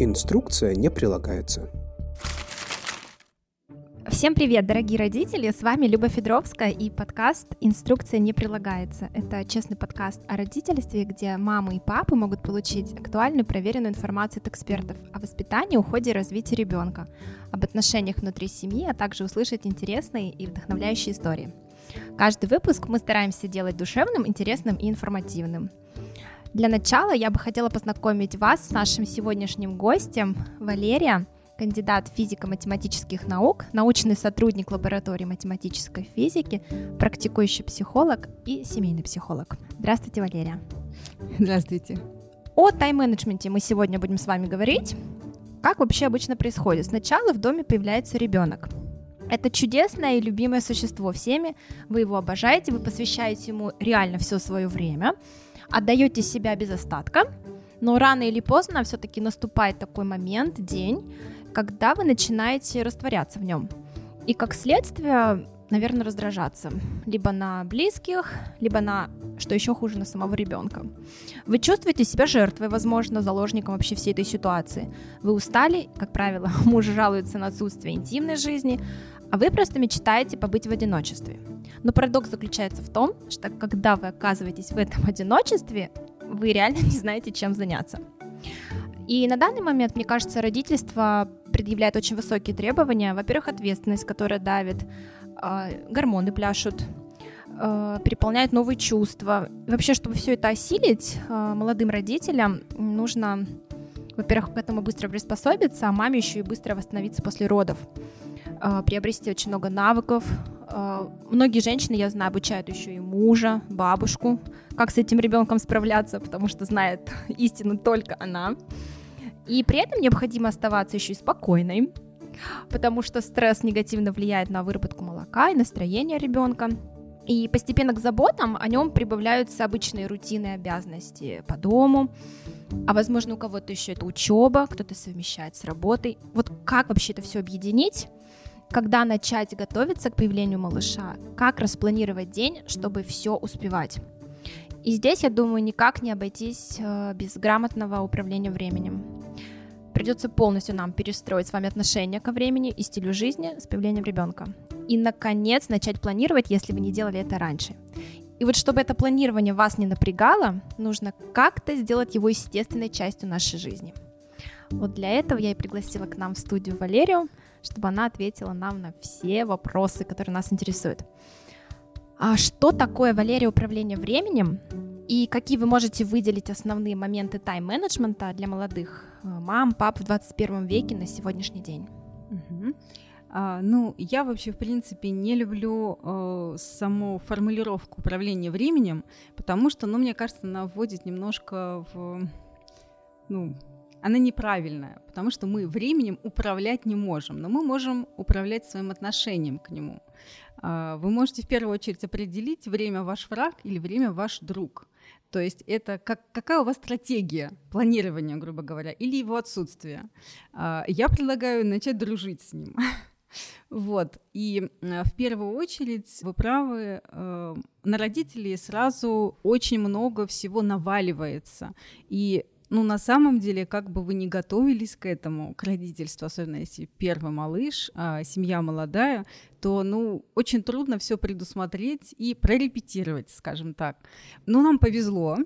Инструкция не прилагается. Всем привет, дорогие родители! С вами Люба Федоровская и подкаст «Инструкция не прилагается». Это честный подкаст о родительстве, где мамы и папы могут получить актуальную проверенную информацию от экспертов о воспитании, уходе и развитии ребенка, об отношениях внутри семьи, а также услышать интересные и вдохновляющие истории. Каждый выпуск мы стараемся делать душевным, интересным и информативным. Для начала я бы хотела познакомить вас с нашим сегодняшним гостем Валерия – кандидат физико-математических наук, научный сотрудник лаборатории математической физики, практикующий психолог и семейный психолог. Здравствуйте, Валерия. Здравствуйте. О тайм-менеджменте мы сегодня будем с вами говорить. Как вообще обычно происходит? Сначала в доме появляется ребенок. Это чудесное и любимое существо всеми. Вы его обожаете, вы посвящаете ему реально все свое время, отдаете себя без остатка, но рано или поздно все-таки наступает такой момент, день, когда вы начинаете растворяться в нем. И как следствие, наверное, раздражаться. Либо на близких, либо на, что еще хуже, на самого ребенка. Вы чувствуете себя жертвой, возможно, заложником вообще всей этой ситуации. Вы устали, как правило, муж жалуется на отсутствие интимной жизни, а вы просто мечтаете побыть в одиночестве. Но парадокс заключается в том, что когда вы оказываетесь в этом одиночестве, вы реально не знаете, чем заняться. И на данный момент, мне кажется, родительство предъявляет очень высокие требования. Во-первых, ответственность, которая давит, э, гормоны пляшут, э, переполняет новые чувства. Вообще, чтобы все это осилить, э, молодым родителям нужно, во-первых, к этому быстро приспособиться, а маме еще и быстро восстановиться после родов, приобрести очень много навыков. Э, многие женщины, я знаю, обучают еще и мужа, бабушку, как с этим ребенком справляться, потому что знает истину только она. И при этом необходимо оставаться еще и спокойной, потому что стресс негативно влияет на выработку молока и настроение ребенка. И постепенно к заботам о нем прибавляются обычные рутины и обязанности по дому, а возможно у кого-то еще это учеба, кто-то совмещает с работой. Вот как вообще это все объединить? Когда начать готовиться к появлению малыша? Как распланировать день, чтобы все успевать? И здесь, я думаю, никак не обойтись э, без грамотного управления временем. Придется полностью нам перестроить с вами отношение ко времени и стилю жизни с появлением ребенка. И, наконец, начать планировать, если вы не делали это раньше. И вот чтобы это планирование вас не напрягало, нужно как-то сделать его естественной частью нашей жизни. Вот для этого я и пригласила к нам в студию Валерию, чтобы она ответила нам на все вопросы, которые нас интересуют. А что такое, Валерия, управление временем? И какие вы можете выделить основные моменты тайм-менеджмента для молодых э, мам, пап в 21 веке на сегодняшний день? Угу. А, ну, я вообще, в принципе, не люблю э, саму формулировку управления временем, потому что, ну, мне кажется, она вводит немножко в, ну, она неправильная, потому что мы временем управлять не можем, но мы можем управлять своим отношением к нему. А, вы можете в первую очередь определить время ваш враг или время ваш друг. То есть это как, какая у вас стратегия планирования, грубо говоря, или его отсутствие. А, я предлагаю начать дружить с ним. Вот. И а, в первую очередь, вы правы, э, на родителей сразу очень много всего наваливается. И ну, на самом деле, как бы вы ни готовились к этому, к родительству, особенно если первый малыш, а семья молодая, то, ну, очень трудно все предусмотреть и прорепетировать, скажем так. Но нам повезло,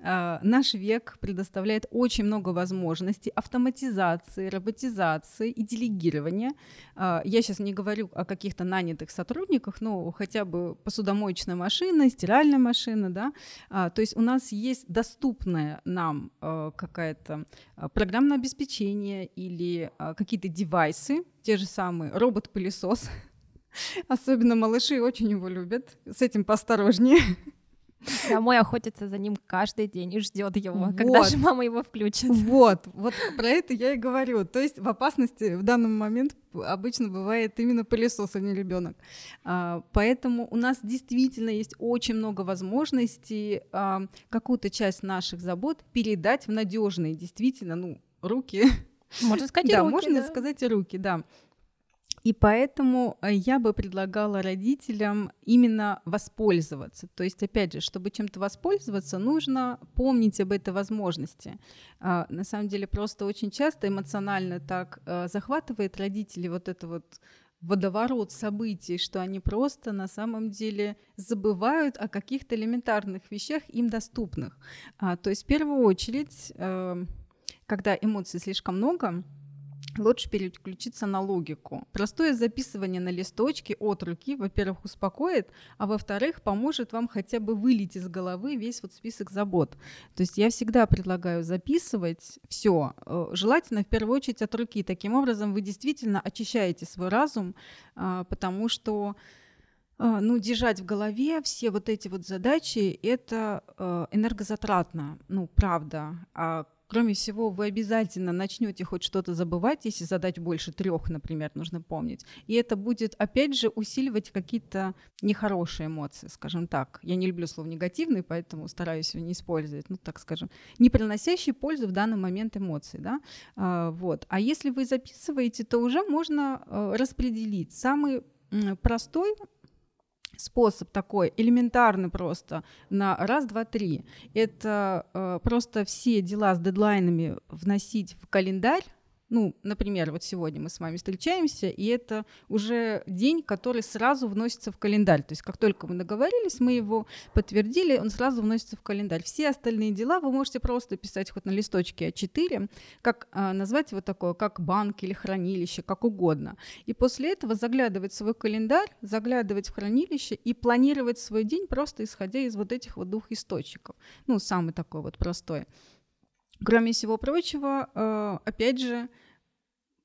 наш век предоставляет очень много возможностей автоматизации, роботизации и делегирования. А, я сейчас не говорю о каких-то нанятых сотрудниках, но хотя бы посудомоечная машина, стиральная машина, да. А, то есть у нас есть доступная нам какая-то программное обеспечение или какие-то девайсы, те же самые робот-пылесос. Особенно малыши очень его любят. С этим поосторожнее. А мой охотится за ним каждый день и ждет его, вот. когда же мама его включит. Вот, вот про это я и говорю. То есть в опасности в данный момент обычно бывает именно пылесос, а не ребенок. А, поэтому у нас действительно есть очень много возможностей а, какую-то часть наших забот передать в надежные, действительно, ну, руки. Можно сказать, да, руки, можно да. сказать и руки, да. И поэтому э, я бы предлагала родителям именно воспользоваться. То есть, опять же, чтобы чем-то воспользоваться, нужно помнить об этой возможности. А, на самом деле, просто очень часто эмоционально так э, захватывает родителей вот это вот водоворот событий, что они просто на самом деле забывают о каких-то элементарных вещах им доступных. А, то есть в первую очередь, э, когда эмоций слишком много, лучше переключиться на логику. Простое записывание на листочке от руки, во-первых, успокоит, а во-вторых, поможет вам хотя бы вылить из головы весь вот список забот. То есть я всегда предлагаю записывать все, э, желательно в первую очередь от руки. Таким образом вы действительно очищаете свой разум, а, потому что э, ну, держать в голове все вот эти вот задачи, это э, энергозатратно, ну, правда. А Кроме всего, вы обязательно начнете хоть что-то забывать, если задать больше трех, например, нужно помнить. И это будет, опять же, усиливать какие-то нехорошие эмоции, скажем так. Я не люблю слово негативный, поэтому стараюсь его не использовать, ну, так скажем, не приносящие пользу в данный момент эмоций, да. А, вот. А если вы записываете, то уже можно а, распределить. Самый простой способ такой, элементарный просто, на раз, два, три. Это э, просто все дела с дедлайнами вносить в календарь, ну, например, вот сегодня мы с вами встречаемся, и это уже день, который сразу вносится в календарь. То есть как только мы договорились, мы его подтвердили, он сразу вносится в календарь. Все остальные дела вы можете просто писать хоть на листочке А4, как а, назвать его такое, как банк или хранилище, как угодно. И после этого заглядывать в свой календарь, заглядывать в хранилище и планировать свой день просто исходя из вот этих вот двух источников. Ну, самый такой вот простой. Кроме всего прочего, э, опять же,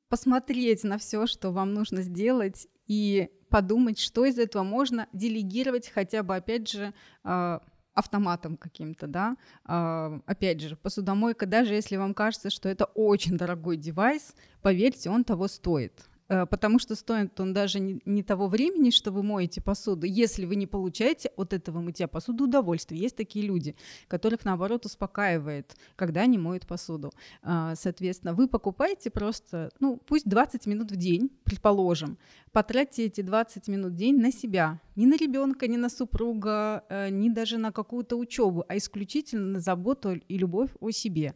посмотреть на все, что вам нужно сделать, и подумать, что из этого можно делегировать хотя бы, опять же, э, автоматом каким-то, да, э, опять же, посудомойка, даже если вам кажется, что это очень дорогой девайс, поверьте, он того стоит. Э, потому что стоит он даже не, не того времени, что вы моете посуду, если вы не получаете от этого мытья посуды удовольствие. Есть такие люди, которых, наоборот, успокаивает, когда они моют посуду. А, соответственно, вы покупаете просто, ну, пусть 20 минут в день, предположим, потратьте эти 20 минут в день на себя, не на ребенка, не на супруга, э, не даже на какую-то учебу, а исключительно на заботу и любовь о себе.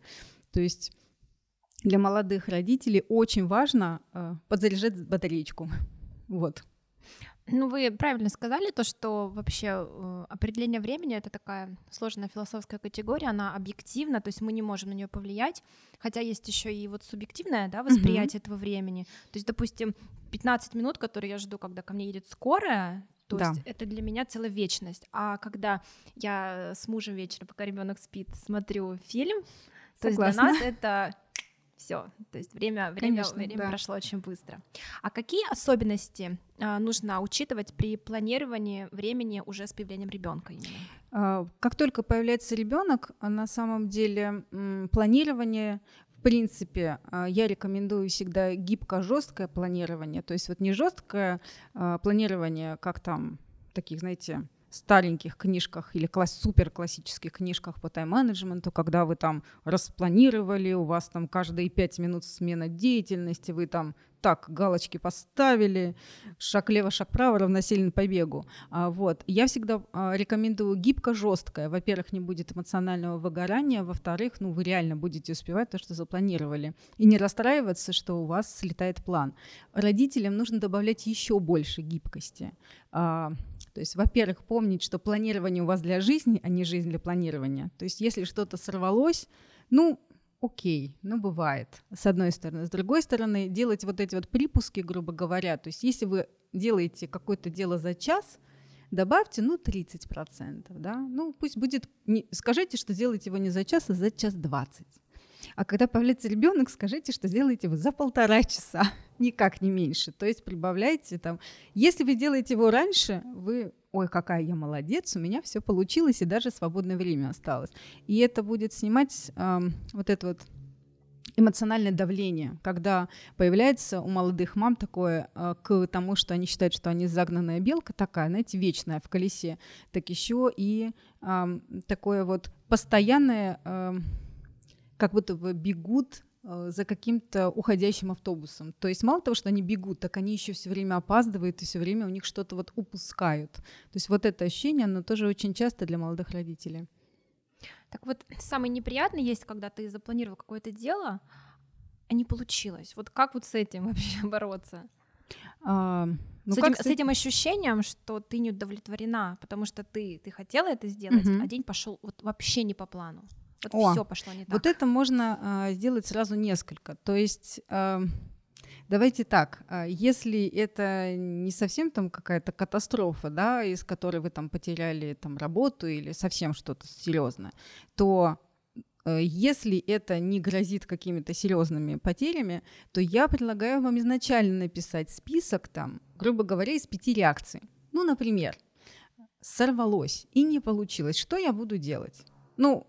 То есть для молодых родителей очень важно э, подзаряжать батареечку. Вот. Ну, вы правильно сказали то, что вообще э, определение времени это такая сложная философская категория, она объективна, то есть мы не можем на нее повлиять, хотя есть еще и вот субъективное да, восприятие mm-hmm. этого времени. То есть, допустим, 15 минут, которые я жду, когда ко мне едет скорая, то да. есть это для меня целая вечность. А когда я с мужем вечером, пока ребенок спит, смотрю фильм, Согласна. то есть для нас это все, то есть время, время, Конечно, время да. прошло очень быстро. А какие особенности а, нужно учитывать при планировании времени уже с появлением ребенка? А, как только появляется ребенок, на самом деле планирование в принципе, а, я рекомендую всегда гибко-жесткое планирование, то есть вот не жесткое а, планирование, как там таких, знаете, стареньких книжках или класс, супер классических книжках по тайм-менеджменту, когда вы там распланировали, у вас там каждые пять минут смена деятельности, вы там так галочки поставили, шаг лево, шаг право, равносилен побегу. А, вот. Я всегда а, рекомендую гибко жесткое. Во-первых, не будет эмоционального выгорания, во-вторых, ну, вы реально будете успевать то, что запланировали. И не расстраиваться, что у вас слетает план. Родителям нужно добавлять еще больше гибкости. А, то есть, во-первых, помнить, что планирование у вас для жизни, а не жизнь для планирования. То есть, если что-то сорвалось, ну, окей, ну бывает, с одной стороны. С другой стороны, делать вот эти вот припуски, грубо говоря, то есть если вы делаете какое-то дело за час, добавьте, ну, 30%, да, ну, пусть будет, не, скажите, что делаете его не за час, а за час 20. А когда появляется ребенок, скажите, что делаете вы за полтора часа, никак не меньше. То есть прибавляйте там. Если вы делаете его раньше, вы ой, какая я молодец, у меня все получилось, и даже свободное время осталось. И это будет снимать э, вот это вот эмоциональное давление, когда появляется у молодых мам такое э, к тому, что они считают, что они загнанная белка такая, знаете, вечная в колесе, так еще и э, такое вот постоянное, э, как будто бы бегут э, за каким-то уходящим автобусом. То есть мало того, что они бегут, так они еще все время опаздывают и все время у них что-то вот упускают. То есть вот это ощущение, оно тоже очень часто для молодых родителей. Так вот, самое неприятное есть, когда ты запланировал какое-то дело, а не получилось. Вот как вот с этим вообще бороться? А, ну с, этим, с этим ощущением, что ты не удовлетворена, потому что ты, ты хотела это сделать, угу. а день пошел вот вообще не по плану. Вот все пошло не так. Вот это можно а, сделать сразу несколько. То есть а, давайте так, а, если это не совсем там какая-то катастрофа, да, из которой вы там потеряли там работу или совсем что-то серьезное, то Э, если это не грозит какими-то серьезными потерями, то я предлагаю вам изначально написать список там, грубо говоря, из пяти реакций. Ну, например, сорвалось и не получилось. Что я буду делать? Ну,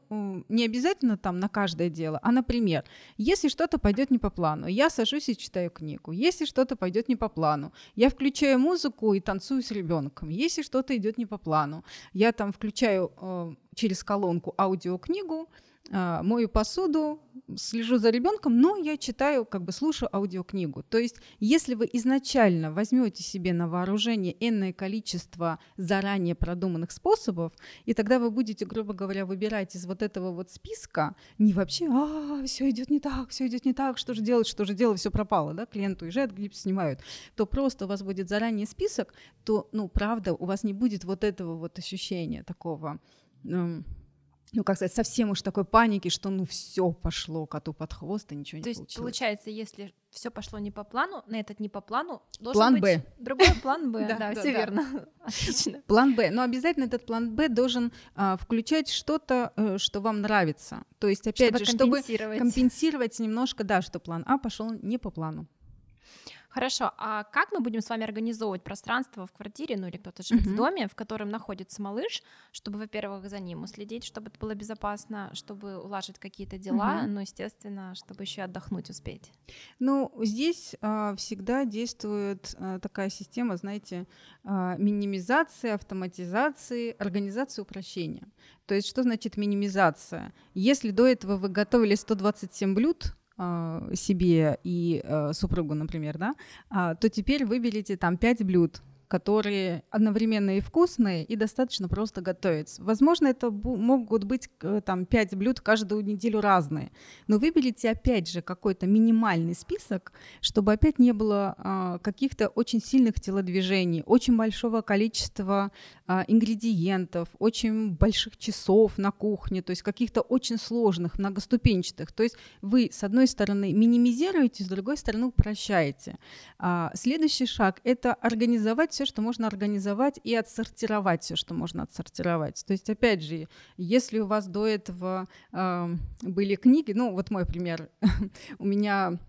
не обязательно там на каждое дело, а, например, если что-то пойдет не по плану, я сажусь и читаю книгу. Если что-то пойдет не по плану, я включаю музыку и танцую с ребенком. Если что-то идет не по плану, я там включаю э, через колонку аудиокнигу, мою посуду, слежу за ребенком, но я читаю, как бы слушаю аудиокнигу. То есть, если вы изначально возьмете себе на вооружение энное количество заранее продуманных способов, и тогда вы будете, грубо говоря, выбирать из вот этого вот списка, не вообще, а, все идет не так, все идет не так, что же делать, что же делать, все пропало, да, клиент уезжает, гипс снимают, то просто у вас будет заранее список, то, ну, правда, у вас не будет вот этого вот ощущения такого, ну, как сказать, совсем уж такой паники, что ну все пошло коту под хвост, и ничего То не получилось. То есть, получается, если все пошло не по плану, на этот не по плану, должен план быть Б. другой план Б. Да, все верно. Отлично. План Б. Но обязательно этот план Б должен а, включать что-то, э, что вам нравится. То есть, опять же, чтобы компенсировать немножко, да, что план А пошел не по плану. Хорошо, а как мы будем с вами организовывать пространство в квартире, ну или кто-то живет uh-huh. в доме, в котором находится малыш, чтобы, во-первых, за ним уследить, чтобы это было безопасно, чтобы улаживать какие-то дела, uh-huh. ну, естественно, чтобы еще отдохнуть успеть? Ну, здесь а, всегда действует а, такая система, знаете, а, минимизации, автоматизации, организации упрощения. То есть что значит минимизация? Если до этого вы готовили 127 блюд, себе и э, супругу, например, да, а, то теперь выберите там 5 блюд, которые одновременно и вкусные, и достаточно просто готовить. Возможно, это могут быть э, там 5 блюд каждую неделю разные, но выберите опять же какой-то минимальный список, чтобы опять не было а, каких-то очень сильных телодвижений, очень большого количества а, ингредиентов, очень больших часов на кухне, то есть каких-то очень сложных, многоступенчатых. То есть вы, с одной стороны, минимизируете, с другой стороны, упрощаете. А, следующий шаг — это организовать все, что можно организовать, и отсортировать все, что можно отсортировать. То есть, опять же, если у вас до этого э, были книги, ну, вот мой пример, у меня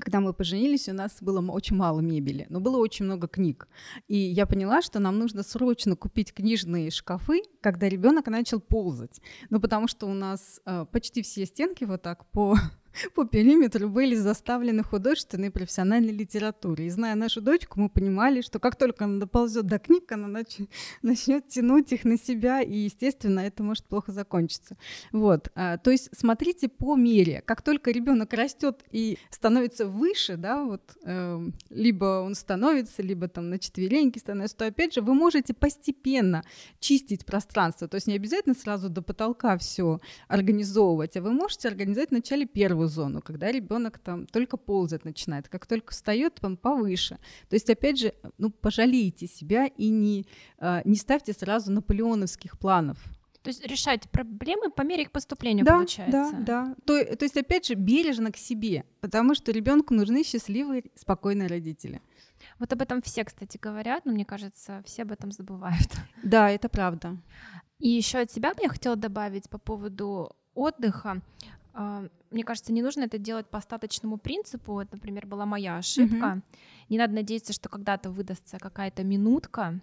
когда мы поженились, у нас было очень мало мебели, но было очень много книг. И я поняла, что нам нужно срочно купить книжные шкафы, когда ребенок начал ползать. Ну, потому что у нас э, почти все стенки вот так по по периметру были заставлены художественной и профессиональной литературой. И зная нашу дочку, мы понимали, что как только она доползет до книг, она нач... начнет тянуть их на себя, и, естественно, это может плохо закончиться. Вот. А, то есть смотрите по мере. Как только ребенок растет и становится выше, да, вот, э, либо он становится, либо там на четвереньки становится, то, опять же, вы можете постепенно чистить пространство. То есть не обязательно сразу до потолка все организовывать, а вы можете организовать вначале первую зону, когда ребенок там только ползать начинает, как только встает, он повыше. То есть, опять же, ну, пожалейте себя и не, а, не ставьте сразу наполеоновских планов. То есть решать проблемы по мере их поступления, да, получается. Да, да. То, то есть, опять же, бережно к себе, потому что ребенку нужны счастливые, спокойные родители. Вот об этом все, кстати, говорят, но мне кажется, все об этом забывают. Да, это правда. И еще от себя бы я хотела добавить по поводу отдыха. Мне кажется, не нужно это делать по остаточному принципу. Это, например, была моя ошибка. Mm-hmm. Не надо надеяться, что когда-то выдастся какая-то минутка.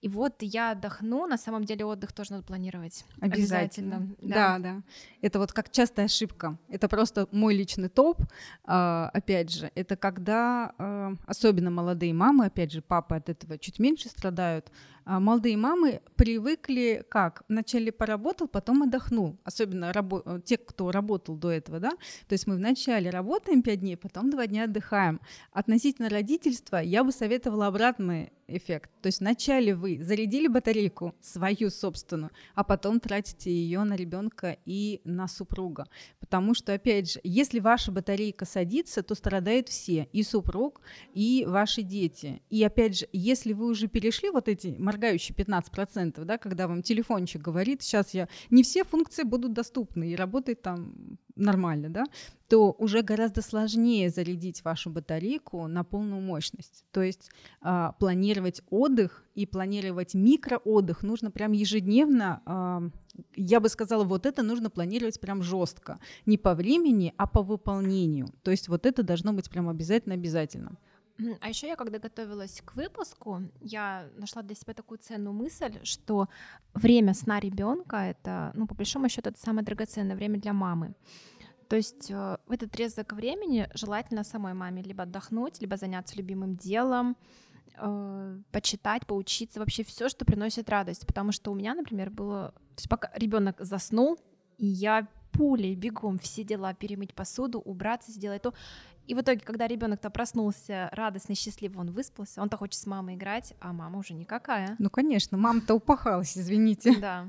И вот я отдохну. На самом деле отдых тоже надо планировать. Обязательно. Обязательно. Да. да, да. Это вот как частая ошибка. Это просто мой личный топ. А, опять же, это когда а, особенно молодые мамы, опять же, папы от этого чуть меньше страдают, а, молодые мамы привыкли как? Вначале поработал, потом отдохнул. Особенно рабо- те, кто работал до этого, да? То есть мы вначале работаем 5 дней, потом 2 дня отдыхаем. Относительно родительства я бы советовала обратный эффект. То есть вначале вы зарядили батарейку свою собственную, а потом тратите ее на ребенка и на супруга. Потому что, опять же, если ваша батарейка садится, то страдают все, и супруг, и ваши дети. И опять же, если вы уже перешли вот эти моргающие 15%, да, когда вам телефончик говорит, сейчас я не все функции будут доступны и работает там нормально, да, то уже гораздо сложнее зарядить вашу батарейку на полную мощность. То есть э, планировать отдых и планировать микроотдых нужно прям ежедневно. Э, я бы сказала, вот это нужно планировать прям жестко. Не по времени, а по выполнению. То есть вот это должно быть прям обязательно-обязательно. А еще я, когда готовилась к выпуску, я нашла для себя такую ценную мысль, что время сна ребенка это, ну, по большому счету, это самое драгоценное время для мамы. То есть э, в этот отрезок времени желательно самой маме либо отдохнуть, либо заняться любимым делом, э, почитать, поучиться, вообще все, что приносит радость. Потому что у меня, например, было, то есть пока ребенок заснул, и я пулей бегом все дела перемыть посуду, убраться, сделать то. И в итоге, когда ребенок-то проснулся радостный, счастливый, он выспался, он-то хочет с мамой играть, а мама уже никакая. Ну, конечно, мама-то упахалась, извините. Да.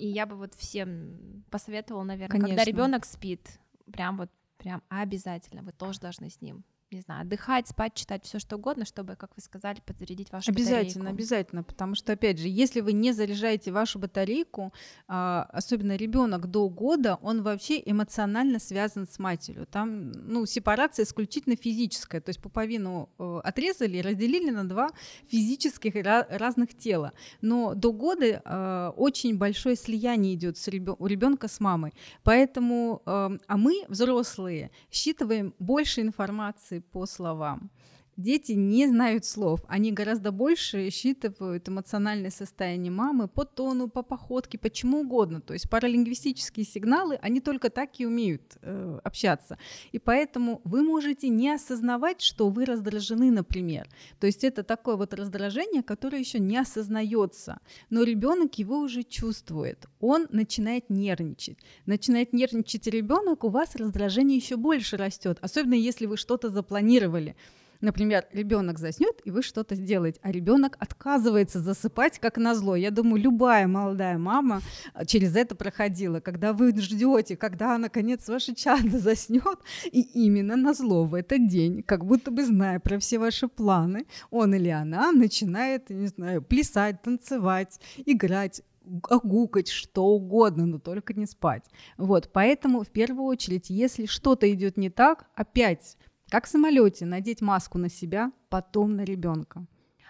И я бы вот всем посоветовала, наверное, Конечно. когда ребенок спит, прям вот прям обязательно вы тоже должны с ним не знаю, отдыхать, спать, читать все что угодно, чтобы, как вы сказали, подзарядить вашу обязательно, батарейку. Обязательно, потому что, опять же, если вы не заряжаете вашу батарейку, а, особенно ребенок до года, он вообще эмоционально связан с матерью. Там, ну, сепарация исключительно физическая, то есть пуповину э, отрезали и разделили на два физических разных тела. Но до года э, очень большое слияние идет у ребенка с мамой. Поэтому, э, а мы, взрослые, считываем больше информации, по словам. Дети не знают слов, они гораздо больше считывают эмоциональное состояние мамы по тону, по походке, по чему угодно. То есть паралингвистические сигналы, они только так и умеют э, общаться. И поэтому вы можете не осознавать, что вы раздражены, например. То есть это такое вот раздражение, которое еще не осознается. Но ребенок его уже чувствует. Он начинает нервничать. Начинает нервничать ребенок, у вас раздражение еще больше растет. Особенно если вы что-то запланировали. Например, ребенок заснет, и вы что-то сделаете, а ребенок отказывается засыпать, как назло. Я думаю, любая молодая мама а, через это проходила, когда вы ждете, когда наконец ваше чадо заснет, и именно на зло в этот день, как будто бы зная про все ваши планы, он или она начинает, не знаю, плясать, танцевать, играть, гукать, что угодно, но только не спать. Вот, поэтому в первую очередь, если что-то идет не так, опять как в самолете надеть маску на себя, потом на ребенка.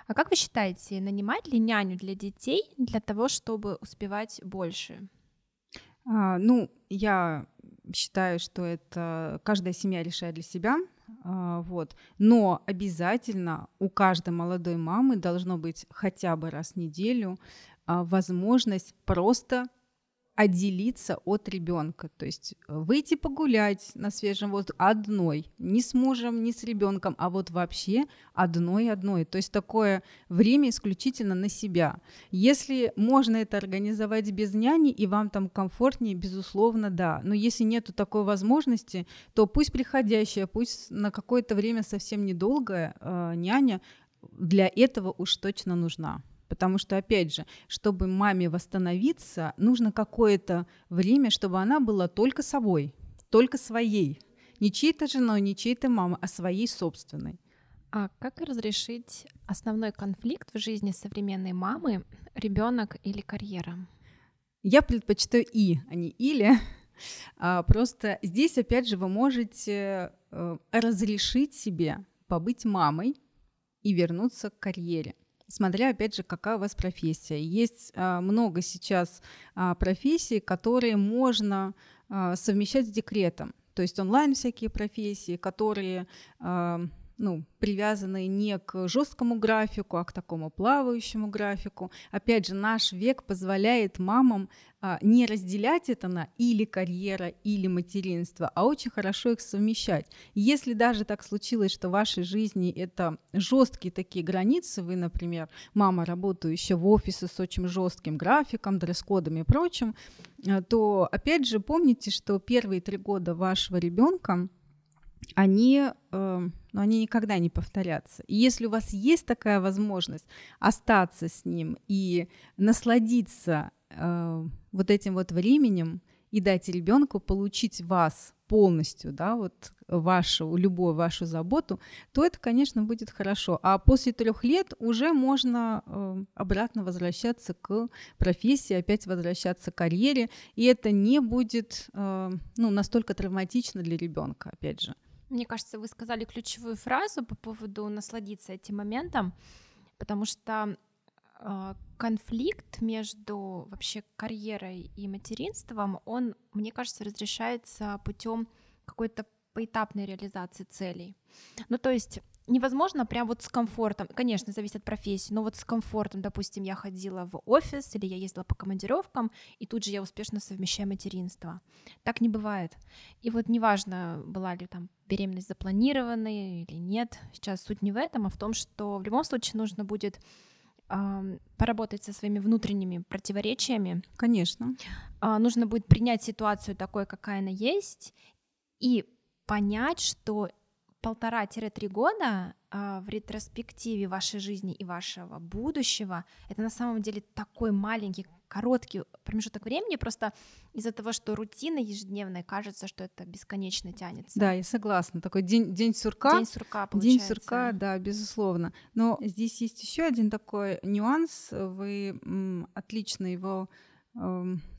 А как вы считаете, нанимать ли няню для детей для того, чтобы успевать больше? А, ну, я считаю, что это каждая семья решает для себя. А, вот. Но обязательно у каждой молодой мамы должно быть хотя бы раз в неделю а, возможность просто отделиться от ребенка, то есть э, выйти погулять на свежем воздухе одной, не с мужем, не с ребенком, а вот вообще одной-одной. То есть такое время исключительно на себя. Если можно это организовать без няни и вам там комфортнее, безусловно, да. Но если нет такой возможности, то пусть приходящая, пусть на какое-то время совсем недолгая э, няня для этого уж точно нужна. Потому что, опять же, чтобы маме восстановиться, нужно какое-то время, чтобы она была только собой, только своей. Не чьей-то женой, не чьей-то мамой, а своей собственной. А как разрешить основной конфликт в жизни современной мамы, ребенок или карьера? Я предпочитаю и, а не или. А, просто здесь, опять же, вы можете э, разрешить себе побыть мамой и вернуться к карьере смотря, опять же, какая у вас профессия. Есть а, много сейчас а, профессий, которые можно а, совмещать с декретом. То есть онлайн всякие профессии, которые ну, привязанные не к жесткому графику, а к такому плавающему графику. Опять же, наш век позволяет мамам а, не разделять это на или карьера, или материнство, а очень хорошо их совмещать. Если даже так случилось, что в вашей жизни это жесткие такие границы, вы, например, мама, работающая в офисе с очень жестким графиком, дресс-кодом и прочим, а, то опять же помните, что первые три года вашего ребенка они, э, ну, они никогда не повторятся. И если у вас есть такая возможность остаться с ним и насладиться э, вот этим вот временем и дать ребенку получить вас полностью, да, вот вашу, любую вашу заботу, то это, конечно, будет хорошо. А после трех лет уже можно э, обратно возвращаться к профессии, опять возвращаться к карьере, и это не будет э, ну, настолько травматично для ребенка, опять же. Мне кажется, вы сказали ключевую фразу по поводу насладиться этим моментом, потому что э, конфликт между вообще карьерой и материнством, он, мне кажется, разрешается путем какой-то поэтапной реализации целей. Ну, то есть невозможно прям вот с комфортом, конечно, зависит от профессии, но вот с комфортом, допустим, я ходила в офис или я ездила по командировкам, и тут же я успешно совмещаю материнство. Так не бывает. И вот неважно, была ли там беременность запланированной или нет, сейчас суть не в этом, а в том, что в любом случае нужно будет поработать со своими внутренними противоречиями. Конечно. А, нужно будет принять ситуацию такой, какая она есть, и понять, что полтора-три года а, в ретроспективе вашей жизни и вашего будущего, это на самом деле такой маленький, короткий промежуток времени, просто из-за того, что рутина ежедневная, кажется, что это бесконечно тянется. Да, я согласна. Такой день, день сурка. День сурка, получается. День сурка, да, безусловно. Но здесь есть еще один такой нюанс. Вы отлично его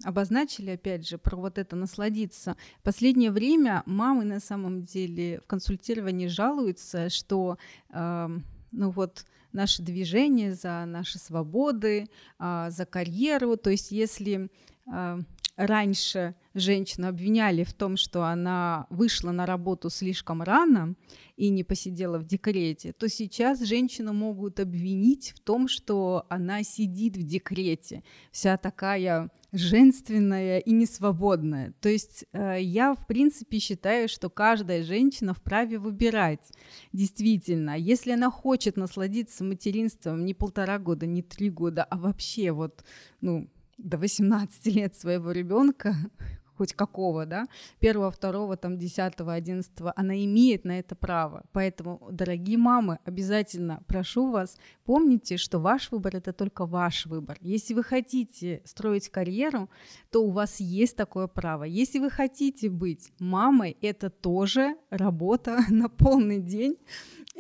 обозначили, опять же, про вот это насладиться. Последнее время мамы на самом деле в консультировании жалуются, что э, ну вот наше движение за наши свободы, э, за карьеру, то есть если э, раньше женщину обвиняли в том, что она вышла на работу слишком рано и не посидела в декрете, то сейчас женщину могут обвинить в том, что она сидит в декрете, вся такая женственная и несвободная. То есть э, я, в принципе, считаю, что каждая женщина вправе выбирать. Действительно, если она хочет насладиться материнством не полтора года, не три года, а вообще вот, ну, до 18 лет своего ребенка, хоть какого, да, первого, второго, там, десятого, одиннадцатого, она имеет на это право. Поэтому, дорогие мамы, обязательно прошу вас, помните, что ваш выбор — это только ваш выбор. Если вы хотите строить карьеру, то у вас есть такое право. Если вы хотите быть мамой, это тоже работа на полный день,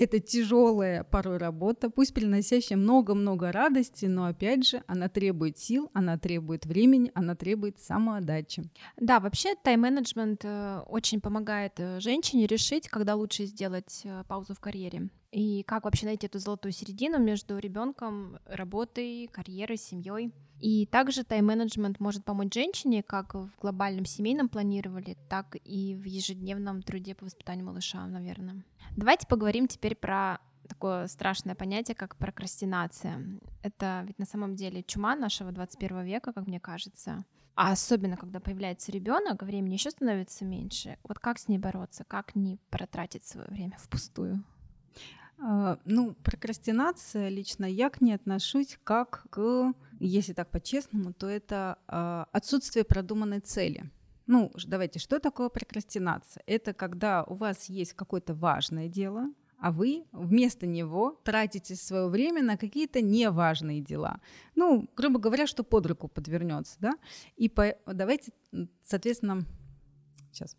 это тяжелая порой работа, пусть приносящая много-много радости, но опять же она требует сил, она требует времени, она требует самоотдачи. Да, вообще тайм-менеджмент э, очень помогает э, женщине решить, когда лучше сделать э, паузу в карьере. И как вообще найти эту золотую середину между ребенком, работой, карьерой, семьей. И также тайм-менеджмент может помочь женщине как в глобальном семейном планировании, так и в ежедневном труде по воспитанию малыша, наверное. Давайте поговорим теперь про такое страшное понятие, как прокрастинация. Это ведь на самом деле чума нашего 21 века, как мне кажется. А особенно, когда появляется ребенок, времени еще становится меньше. Вот как с ней бороться, как не протратить свое время впустую? А, ну, прокрастинация лично я к ней отношусь как к, если так по-честному, то это а, отсутствие продуманной цели. Ну, давайте, что такое прокрастинация? Это когда у вас есть какое-то важное дело, а вы вместо него тратите свое время на какие-то неважные дела. Ну, грубо говоря, что под руку подвернется, да? И по, давайте, соответственно, сейчас.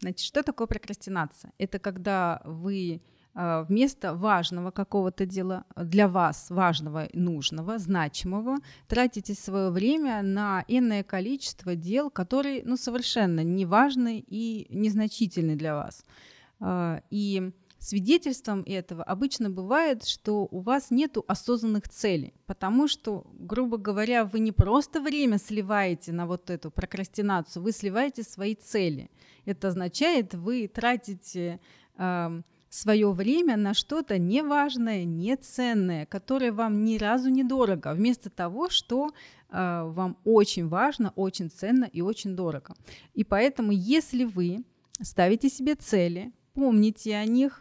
Значит, что такое прокрастинация? Это когда вы а, вместо важного какого-то дела, для вас важного, нужного, значимого, тратите свое время на иное количество дел, которые ну, совершенно не важны и незначительны для вас. А, и свидетельством этого обычно бывает, что у вас нет осознанных целей, потому что, грубо говоря, вы не просто время сливаете на вот эту прокрастинацию, вы сливаете свои цели. Это означает, вы тратите э, свое время на что-то неважное, неценное, которое вам ни разу не дорого, вместо того, что э, вам очень важно, очень ценно и очень дорого. И поэтому, если вы ставите себе цели, помните о них,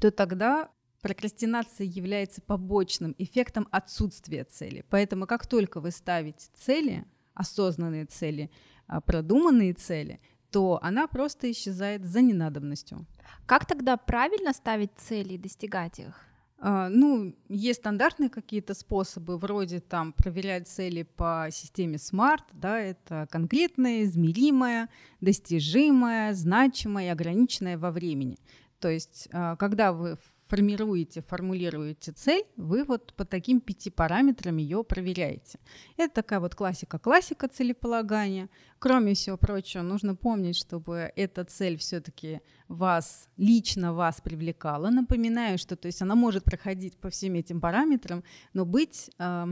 то тогда прокрастинация является побочным эффектом отсутствия цели. Поэтому как только вы ставите цели, осознанные цели, а, продуманные цели, то она просто исчезает за ненадобностью. Как тогда правильно ставить цели и достигать их? Uh, ну, есть стандартные какие-то способы, вроде там проверять цели по системе SMART, да, это конкретное, измеримое, достижимое, значимое, ограниченное во времени. То есть, uh, когда вы формируете, формулируете цель, вы вот по таким пяти параметрам ее проверяете. Это такая вот классика-классика целеполагания. Кроме всего прочего, нужно помнить, чтобы эта цель все-таки вас, лично вас привлекала. Напоминаю, что то есть она может проходить по всем этим параметрам, но быть э,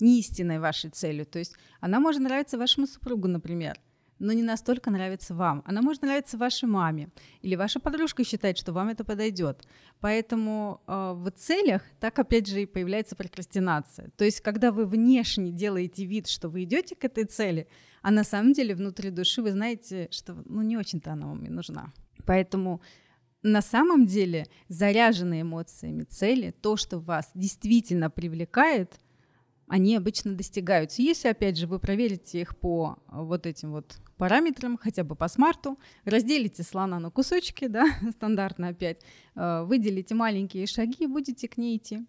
не истинной вашей целью. То есть она может нравиться вашему супругу, например, но не настолько нравится вам. Она может нравиться вашей маме, или ваша подружка считает, что вам это подойдет. Поэтому э, в целях так опять же и появляется прокрастинация. То есть, когда вы внешне делаете вид, что вы идете к этой цели, а на самом деле внутри души вы знаете, что ну не очень-то она вам и нужна. Поэтому на самом деле заряженные эмоциями цели, то, что вас действительно привлекает, они обычно достигаются. Если, опять же, вы проверите их по вот этим вот параметрам, хотя бы по смарту, разделите слона на кусочки, да, стандартно опять, э, выделите маленькие шаги и будете к ней идти.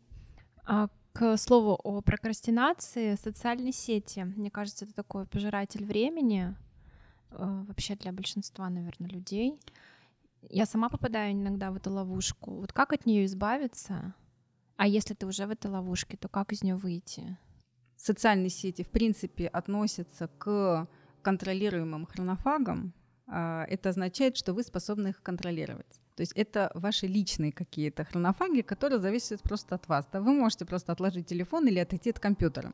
А к слову о прокрастинации, социальные сети, мне кажется, это такой пожиратель времени э, вообще для большинства, наверное, людей. Я сама попадаю иногда в эту ловушку. Вот как от нее избавиться? А если ты уже в этой ловушке, то как из нее выйти? Социальные сети, в принципе, относятся к контролируемым хронофагом, а, это означает, что вы способны их контролировать. То есть это ваши личные какие-то хронофаги, которые зависят просто от вас. Да? Вы можете просто отложить телефон или отойти от компьютера.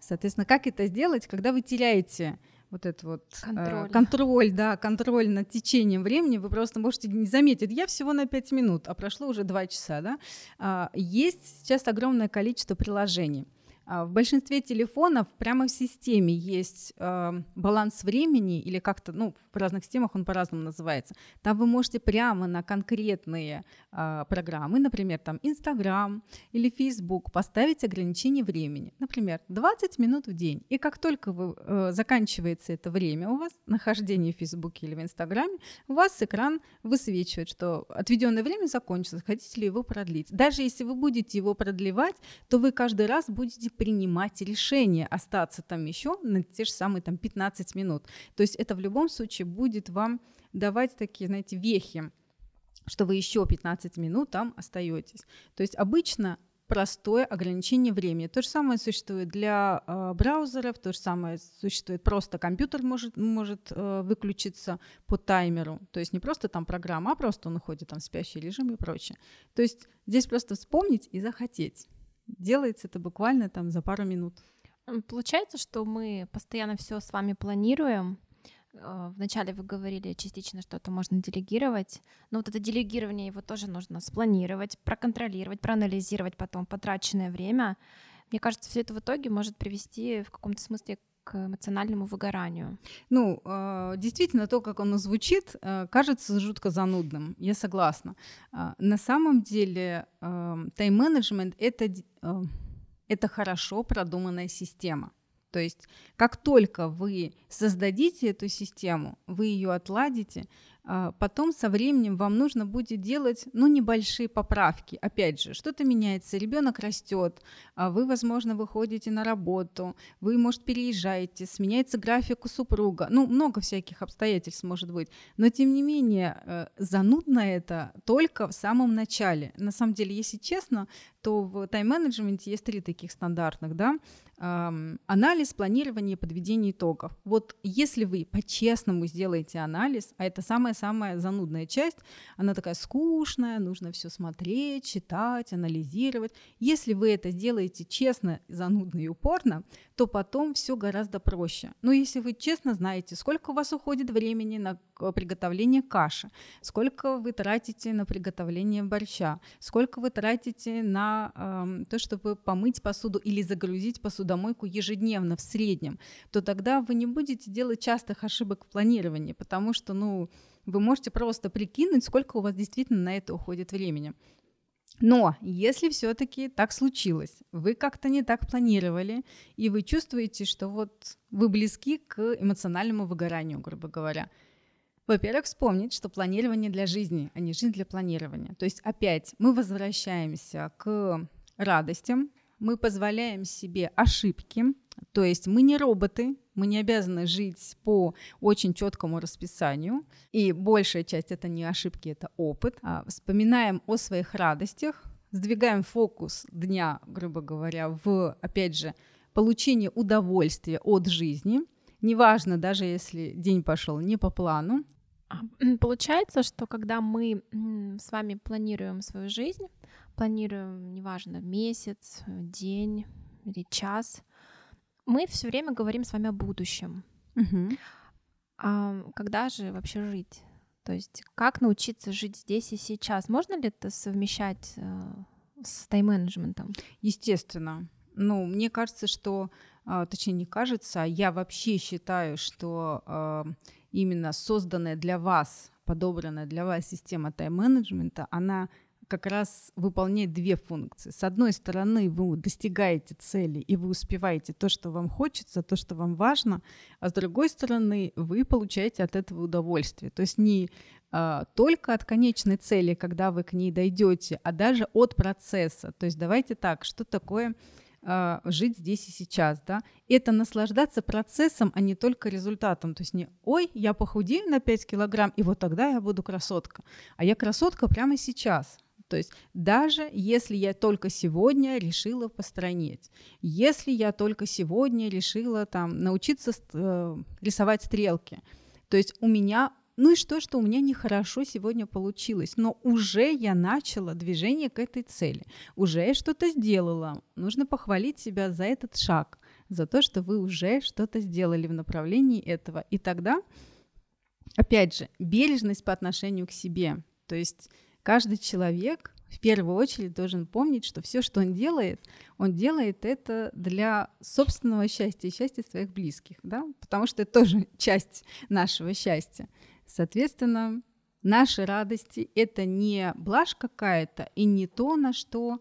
Соответственно, как это сделать, когда вы теряете вот этот вот э, контроль. Э, контроль, да, контроль над течением времени, вы просто можете не заметить, я всего на 5 минут, а прошло уже 2 часа, да. А, есть сейчас огромное количество приложений. А, в большинстве телефонов прямо в системе есть э, баланс времени или как-то, ну, в разных системах он по-разному называется. Там вы можете прямо на конкретные э, программы, например, там Instagram или Facebook, поставить ограничение времени. Например, 20 минут в день. И как только вы, э, заканчивается это время у вас, нахождение в Facebook или в Instagram, у вас экран высвечивает, что отведенное время закончилось, хотите ли его продлить. Даже если вы будете его продлевать, то вы каждый раз будете принимать решение остаться там еще на те же самые там 15 минут. То есть это в любом случае будет вам давать такие, знаете, вехи, что вы еще 15 минут там остаетесь. То есть обычно простое ограничение времени. То же самое существует для э, браузеров, то же самое существует просто компьютер может, может э, выключиться по таймеру. То есть не просто там программа, а просто он уходит там в спящий режим и прочее. То есть здесь просто вспомнить и захотеть. Делается это буквально там за пару минут. Получается, что мы постоянно все с вами планируем. Э, вначале вы говорили частично, что это можно делегировать, но вот это делегирование его тоже нужно спланировать, проконтролировать, проанализировать потом потраченное время. Мне кажется, все это в итоге может привести в каком-то смысле к эмоциональному выгоранию. Ну, э, действительно, то, как оно звучит, э, кажется жутко занудным. Я согласна. Э, на самом деле, тайм-менеджмент это, это хорошо продуманная система. То есть, как только вы создадите эту систему, вы ее отладите, а, потом со временем вам нужно будет делать, ну, небольшие поправки. Опять же, что-то меняется, ребенок растет, а вы, возможно, выходите на работу, вы, может, переезжаете, сменяется график у супруга, ну, много всяких обстоятельств может быть. Но, тем не менее, э, занудно это только в самом начале. На самом деле, если честно, то в тайм-менеджменте есть три таких стандартных, да, анализ, планирование, подведение итогов. Вот если вы по-честному сделаете анализ, а это самая-самая занудная часть, она такая скучная, нужно все смотреть, читать, анализировать. Если вы это сделаете честно, занудно и упорно, то потом все гораздо проще. Но если вы честно знаете, сколько у вас уходит времени на приготовление каши, сколько вы тратите на приготовление борща, сколько вы тратите на э, то, чтобы помыть посуду или загрузить посудомойку ежедневно в среднем, то тогда вы не будете делать частых ошибок в планировании, потому что, ну, вы можете просто прикинуть, сколько у вас действительно на это уходит времени. Но если все-таки так случилось, вы как-то не так планировали, и вы чувствуете, что вот вы близки к эмоциональному выгоранию, грубо говоря, во-первых, вспомнить, что планирование для жизни, а не жизнь для планирования. То есть опять мы возвращаемся к радостям, мы позволяем себе ошибки, то есть мы не роботы, мы не обязаны жить по очень четкому расписанию, и большая часть это не ошибки, это опыт. А вспоминаем о своих радостях, сдвигаем фокус дня, грубо говоря, в, опять же, получение удовольствия от жизни. Неважно, даже если день пошел не по плану. А, получается, что когда мы с вами планируем свою жизнь, планируем, неважно, месяц, день или час, мы все время говорим с вами о будущем. Угу. А когда же вообще жить? То есть как научиться жить здесь и сейчас? Можно ли это совмещать э, с тайм-менеджментом? Естественно. Ну, мне кажется, что, э, точнее, не кажется, а я вообще считаю, что э, именно созданная для вас, подобранная для вас система тайм-менеджмента, она как раз выполняет две функции. С одной стороны, вы достигаете цели, и вы успеваете то, что вам хочется, то, что вам важно, а с другой стороны, вы получаете от этого удовольствие. То есть не а, только от конечной цели, когда вы к ней дойдете, а даже от процесса. То есть давайте так, что такое а, жить здесь и сейчас, да, это наслаждаться процессом, а не только результатом. То есть не, ой, я похудею на 5 килограмм, и вот тогда я буду красотка. А я красотка прямо сейчас. То есть даже если я только сегодня решила постранить, если я только сегодня решила там научиться э, рисовать стрелки, то есть у меня ну и что, что у меня нехорошо сегодня получилось, но уже я начала движение к этой цели, уже я что-то сделала. Нужно похвалить себя за этот шаг, за то, что вы уже что-то сделали в направлении этого. И тогда, опять же, бережность по отношению к себе. То есть каждый человек в первую очередь должен помнить, что все, что он делает, он делает это для собственного счастья и счастья своих близких, да? потому что это тоже часть нашего счастья. Соответственно, наши радости — это не блажь какая-то и не то, на что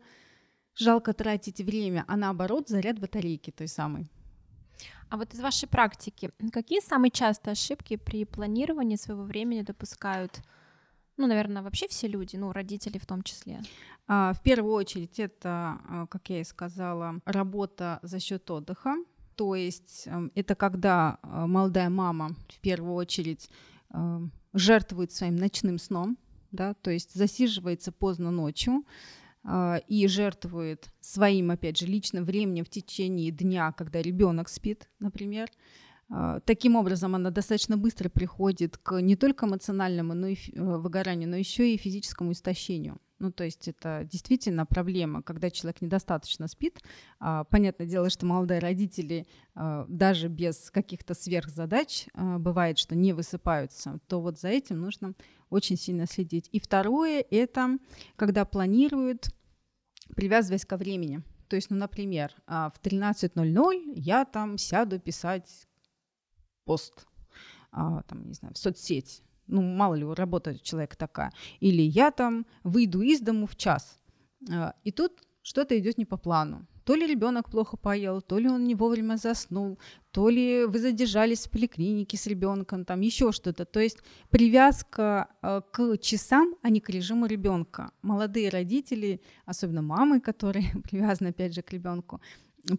жалко тратить время, а наоборот заряд батарейки той самой. А вот из вашей практики, какие самые частые ошибки при планировании своего времени допускают ну, наверное, вообще все люди, ну, родители в том числе? А, в первую очередь это, а, как я и сказала, работа за счет отдыха. То есть эм, это когда а, молодая мама в первую очередь жертвует своим ночным сном, да, то есть засиживается поздно ночью и жертвует своим, опять же, личным временем в течение дня, когда ребенок спит, например, таким образом, она достаточно быстро приходит к не только эмоциональному но и э, выгоранию, но еще и физическому истощению. Ну, то есть это действительно проблема, когда человек недостаточно спит. А, понятное дело, что молодые родители а, даже без каких-то сверхзадач бывает, что не высыпаются, то вот за этим нужно очень сильно следить. И второе — это когда планируют, привязываясь ко времени. То есть, ну, например, в 13.00 я там сяду писать пост, а, там, не знаю, в соцсеть. Ну, мало ли, работа у человека такая. Или я там выйду из дому в час. А, и тут что-то идет не по плану. То ли ребенок плохо поел, то ли он не вовремя заснул, то ли вы задержались в поликлинике с ребенком, там еще что-то. То есть привязка э, к часам, а не к режиму ребенка. Молодые родители, особенно мамы, которые привязаны опять же к ребенку,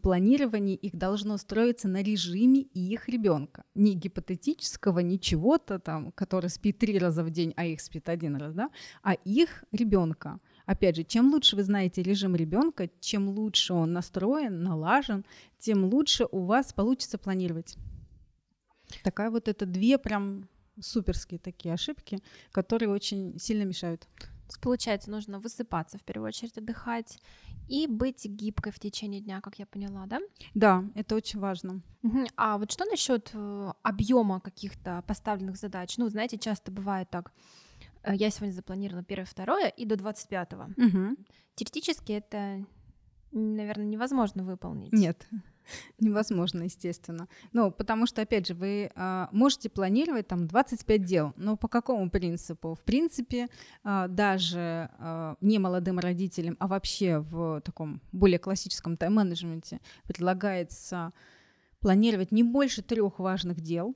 планирование их должно строиться на режиме их ребенка. Не гипотетического, не чего-то там, который спит три раза в день, а их спит один раз, да, а их ребенка. Опять же, чем лучше вы знаете режим ребенка, чем лучше он настроен, налажен, тем лучше у вас получится планировать. Такая вот это две прям суперские такие ошибки, которые очень сильно мешают. Получается, нужно высыпаться в первую очередь, отдыхать и быть гибкой в течение дня, как я поняла, да? Да, это очень важно. А вот что насчет э, объема каких-то поставленных задач? Ну, знаете, часто бывает так. э, Я сегодня запланировала первое, второе и до 25-го. Мгм. Теоретически это, наверное, невозможно выполнить. Нет, невозможно, естественно. Ну, потому что, опять же, вы а, можете планировать там 25 дел, но по какому принципу? В принципе, а, даже а, не молодым родителям, а вообще в таком более классическом тайм-менеджменте предлагается планировать не больше трех важных дел.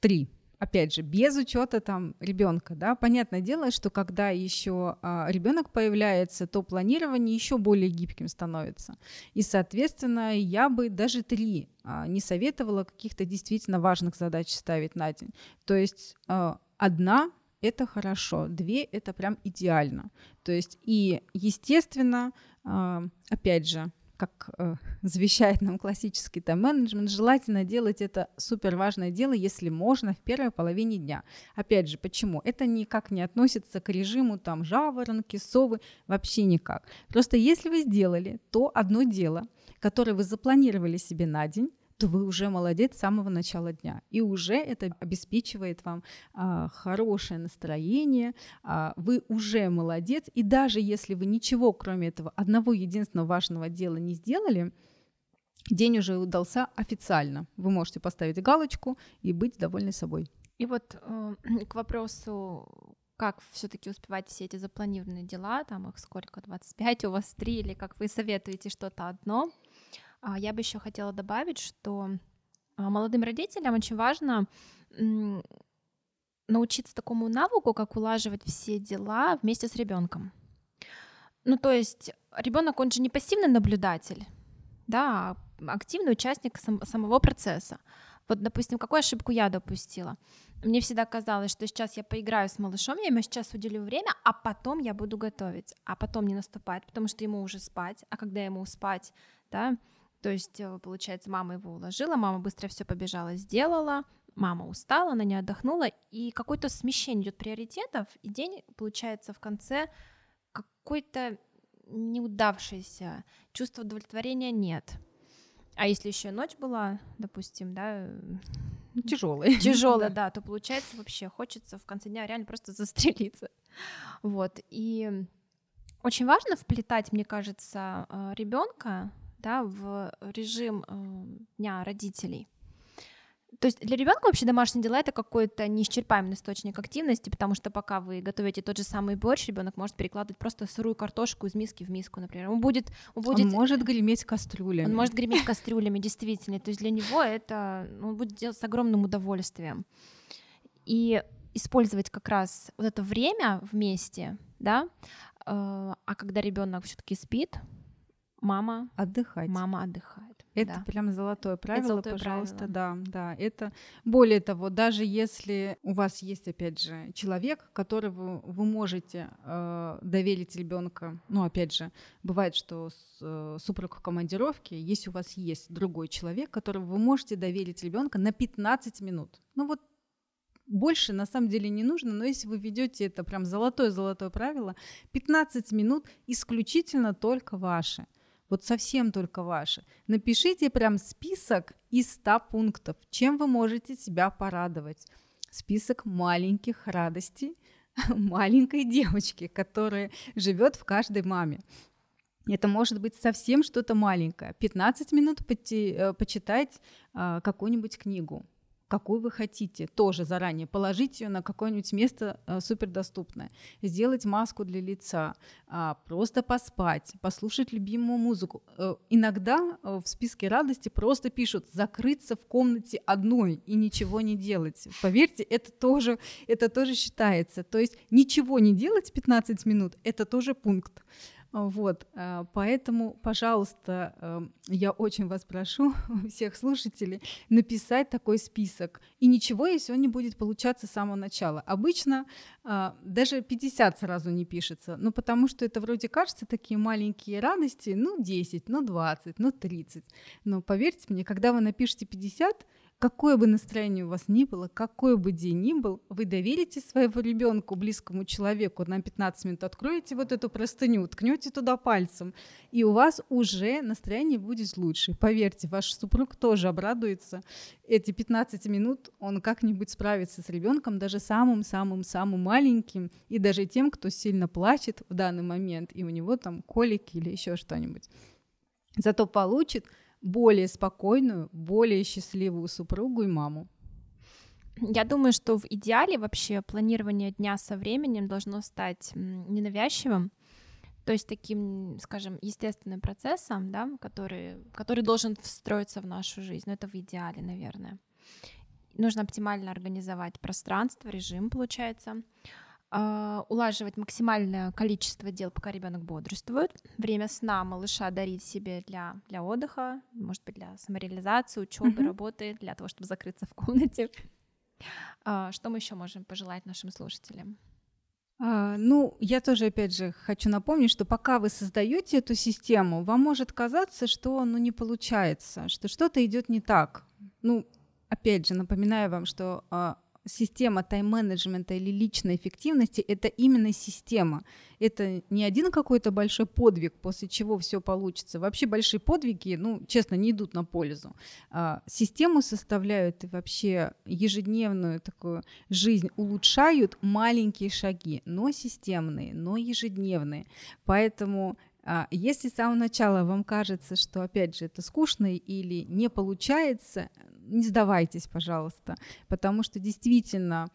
Три. Опять же, без учета там ребенка, да, понятное дело, что когда еще а, ребенок появляется, то планирование еще более гибким становится. И, соответственно, я бы даже три а, не советовала каких-то действительно важных задач ставить на день. То есть а, одна это хорошо, две это прям идеально. То есть и, естественно, а, опять же, как э, завещает нам классический тайм-менеджмент, желательно делать это супер важное дело, если можно, в первой половине дня. Опять же, почему? Это никак не относится к режиму там жаворонки, совы, вообще никак. Просто если вы сделали то одно дело, которое вы запланировали себе на день, то вы уже молодец с самого начала дня. И уже это обеспечивает вам а, хорошее настроение, а, вы уже молодец. И даже если вы ничего, кроме этого одного единственного важного дела не сделали, день уже удался официально. Вы можете поставить галочку и быть довольны собой. И вот э, к вопросу, как все-таки успевать все эти запланированные дела, там их сколько, 25 у вас, 3, или как вы советуете что-то одно, я бы еще хотела добавить, что а, молодым родителям очень важно научиться такому навыку, как улаживать все дела вместе с ребенком. Ну, то есть ребенок, он же не пассивный наблюдатель, да, а активный участник сам- самого процесса. Вот, допустим, какую ошибку я допустила? Мне всегда казалось, что сейчас я поиграю с малышом, я ему сейчас уделю время, а потом я буду готовить, а потом не наступает, потому что ему уже спать, а когда ему спать, да, то есть, э, получается, мама его уложила, мама быстро все побежала, сделала, мама устала, она не отдохнула, и какое-то смещение идет приоритетов, и день, получается, в конце какой-то неудавшийся, чувства удовлетворения нет. А если еще ночь была, допустим, да, Тяжелый. тяжелая, да, то получается вообще хочется в конце дня реально просто застрелиться. Вот. И очень важно вплетать, мне кажется, ребенка да, в режим э, дня родителей. То есть для ребенка вообще домашние дела это какой-то неисчерпаемый источник активности, потому что пока вы готовите тот же самый борщ, ребенок может перекладывать просто сырую картошку из миски в миску, например. Он будет, он будет, он может греметь кастрюлями. Он может греметь кастрюлями, действительно. То есть для него это ну, он будет делать с огромным удовольствием. И использовать как раз вот это время вместе, да, э, а когда ребенок все-таки спит, мама отдыхать. Мама отдыхает. Это да. прям золотое правило, золотое пожалуйста, правило. да, да. Это более того, даже если у вас есть, опять же, человек, которого вы можете э, доверить ребенка, ну, опять же, бывает, что с, э, супруг в командировке, если у вас есть другой человек, которого вы можете доверить ребенка на 15 минут, ну вот больше на самом деле не нужно, но если вы ведете это прям золотое-золотое правило, 15 минут исключительно только ваши вот совсем только ваши. Напишите прям список из 100 пунктов, чем вы можете себя порадовать. Список маленьких радостей маленькой девочки, которая живет в каждой маме. Это может быть совсем что-то маленькое. 15 минут э, почитать а, какую-нибудь книгу какую вы хотите, тоже заранее положить ее на какое-нибудь место э, супердоступное, сделать маску для лица, э, просто поспать, послушать любимую музыку. Э, иногда э, в списке радости просто пишут закрыться в комнате одной и ничего не делать. Поверьте, это тоже, это тоже считается. То есть ничего не делать 15 минут, это тоже пункт. Вот, э, поэтому, пожалуйста, э, я очень вас прошу, всех слушателей, написать такой список. И ничего, если он не будет получаться с самого начала. Обычно э, даже 50 сразу не пишется, ну потому что это вроде кажется такие маленькие радости, ну 10, ну 20, ну 30. Но поверьте мне, когда вы напишете 50, какое бы настроение у вас ни было, какой бы день ни был, вы доверите своего ребенку, близкому человеку, на 15 минут откроете вот эту простыню, ткнете туда пальцем, и у вас уже настроение будет лучше. Поверьте, ваш супруг тоже обрадуется. Эти 15 минут он как-нибудь справится с ребенком, даже самым-самым-самым маленьким, и даже тем, кто сильно плачет в данный момент, и у него там колики или еще что-нибудь. Зато получит более спокойную, более счастливую супругу и маму. Я думаю, что в идеале вообще планирование дня со временем должно стать ненавязчивым, то есть таким, скажем, естественным процессом, да, который, который должен встроиться в нашу жизнь. Но это в идеале, наверное. Нужно оптимально организовать пространство, режим, получается. А, улаживать максимальное количество дел, пока ребенок бодрствует. Время сна малыша дарить себе для, для отдыха, может быть, для самореализации, учебы, mm-hmm. работы, для того, чтобы закрыться в комнате. А, что мы еще можем пожелать нашим слушателям? А, ну, я тоже, опять же, хочу напомнить, что пока вы создаете эту систему, вам может казаться, что ну, не получается, что что-то идет не так. Ну, опять же, напоминаю вам, что система тайм-менеджмента или личной эффективности — это именно система. Это не один какой-то большой подвиг, после чего все получится. Вообще большие подвиги, ну, честно, не идут на пользу. А, систему составляют и вообще ежедневную такую жизнь улучшают маленькие шаги, но системные, но ежедневные. Поэтому если с самого начала вам кажется, что, опять же, это скучно или не получается, не сдавайтесь, пожалуйста, потому что действительно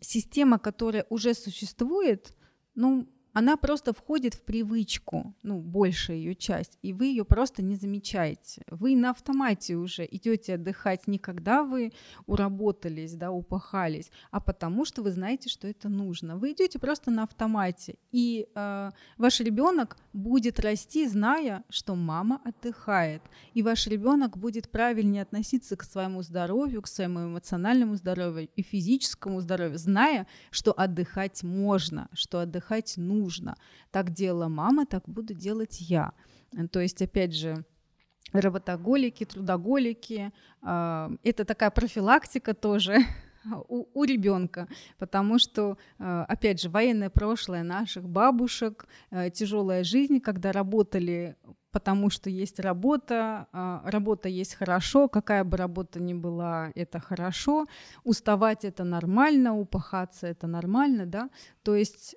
система, которая уже существует, ну, она просто входит в привычку, ну, большая ее часть, и вы ее просто не замечаете. Вы на автомате уже идете отдыхать не когда вы уработались, да, упахались, а потому что вы знаете, что это нужно. Вы идете просто на автомате, и э, ваш ребенок будет расти, зная, что мама отдыхает, и ваш ребенок будет правильнее относиться к своему здоровью, к своему эмоциональному здоровью и физическому здоровью, зная, что отдыхать можно, что отдыхать нужно нужно. Так делала мама, так буду делать я. То есть, опять же, работоголики, трудоголики. А, это такая профилактика тоже у, у ребенка, потому что, а, опять же, военное прошлое наших бабушек, а, тяжелая жизнь, когда работали потому что есть работа, работа есть хорошо, какая бы работа ни была, это хорошо, уставать это нормально, упахаться это нормально, да, то есть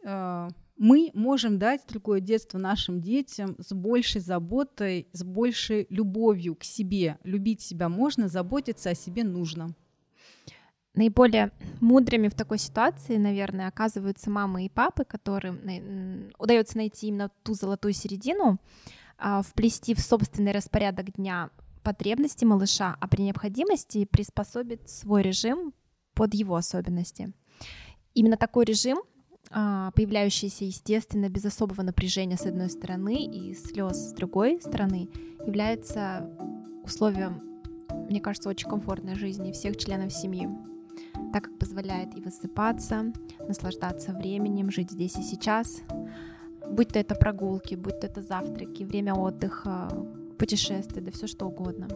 мы можем дать другое детство нашим детям с большей заботой, с большей любовью к себе. Любить себя можно, заботиться о себе нужно. Наиболее мудрыми в такой ситуации, наверное, оказываются мамы и папы, которым удается найти именно ту золотую середину, а, вплести в собственный распорядок дня потребности малыша, а при необходимости приспособить свой режим под его особенности. Именно такой режим а, появляющийся естественно, без особого напряжения с одной стороны и слез с другой стороны, является условием, мне кажется, очень комфортной жизни всех членов семьи, так как позволяет и высыпаться, наслаждаться временем, жить здесь и сейчас, будь то это прогулки, будь то это завтраки, время отдыха, путешествия, да все что угодно.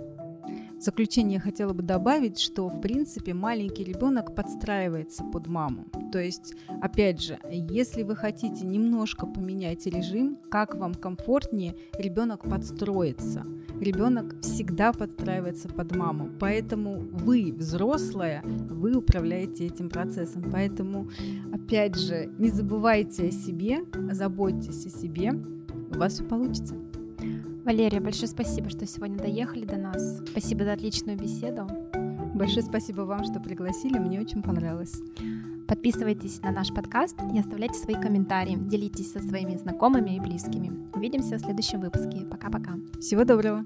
В заключение я хотела бы добавить, что в принципе маленький ребенок подстраивается под маму. То есть, опять же, если вы хотите немножко поменять режим, как вам комфортнее, ребенок подстроится. Ребенок всегда подстраивается под маму. Поэтому вы, взрослая, вы управляете этим процессом. Поэтому, опять же, не забывайте о себе, заботьтесь о себе, у вас все получится. Валерия, большое спасибо, что сегодня доехали до нас. Спасибо за отличную беседу. Большое спасибо вам, что пригласили, мне очень понравилось. Подписывайтесь на наш подкаст и оставляйте свои комментарии. Делитесь со своими знакомыми и близкими. Увидимся в следующем выпуске. Пока-пока. Всего доброго.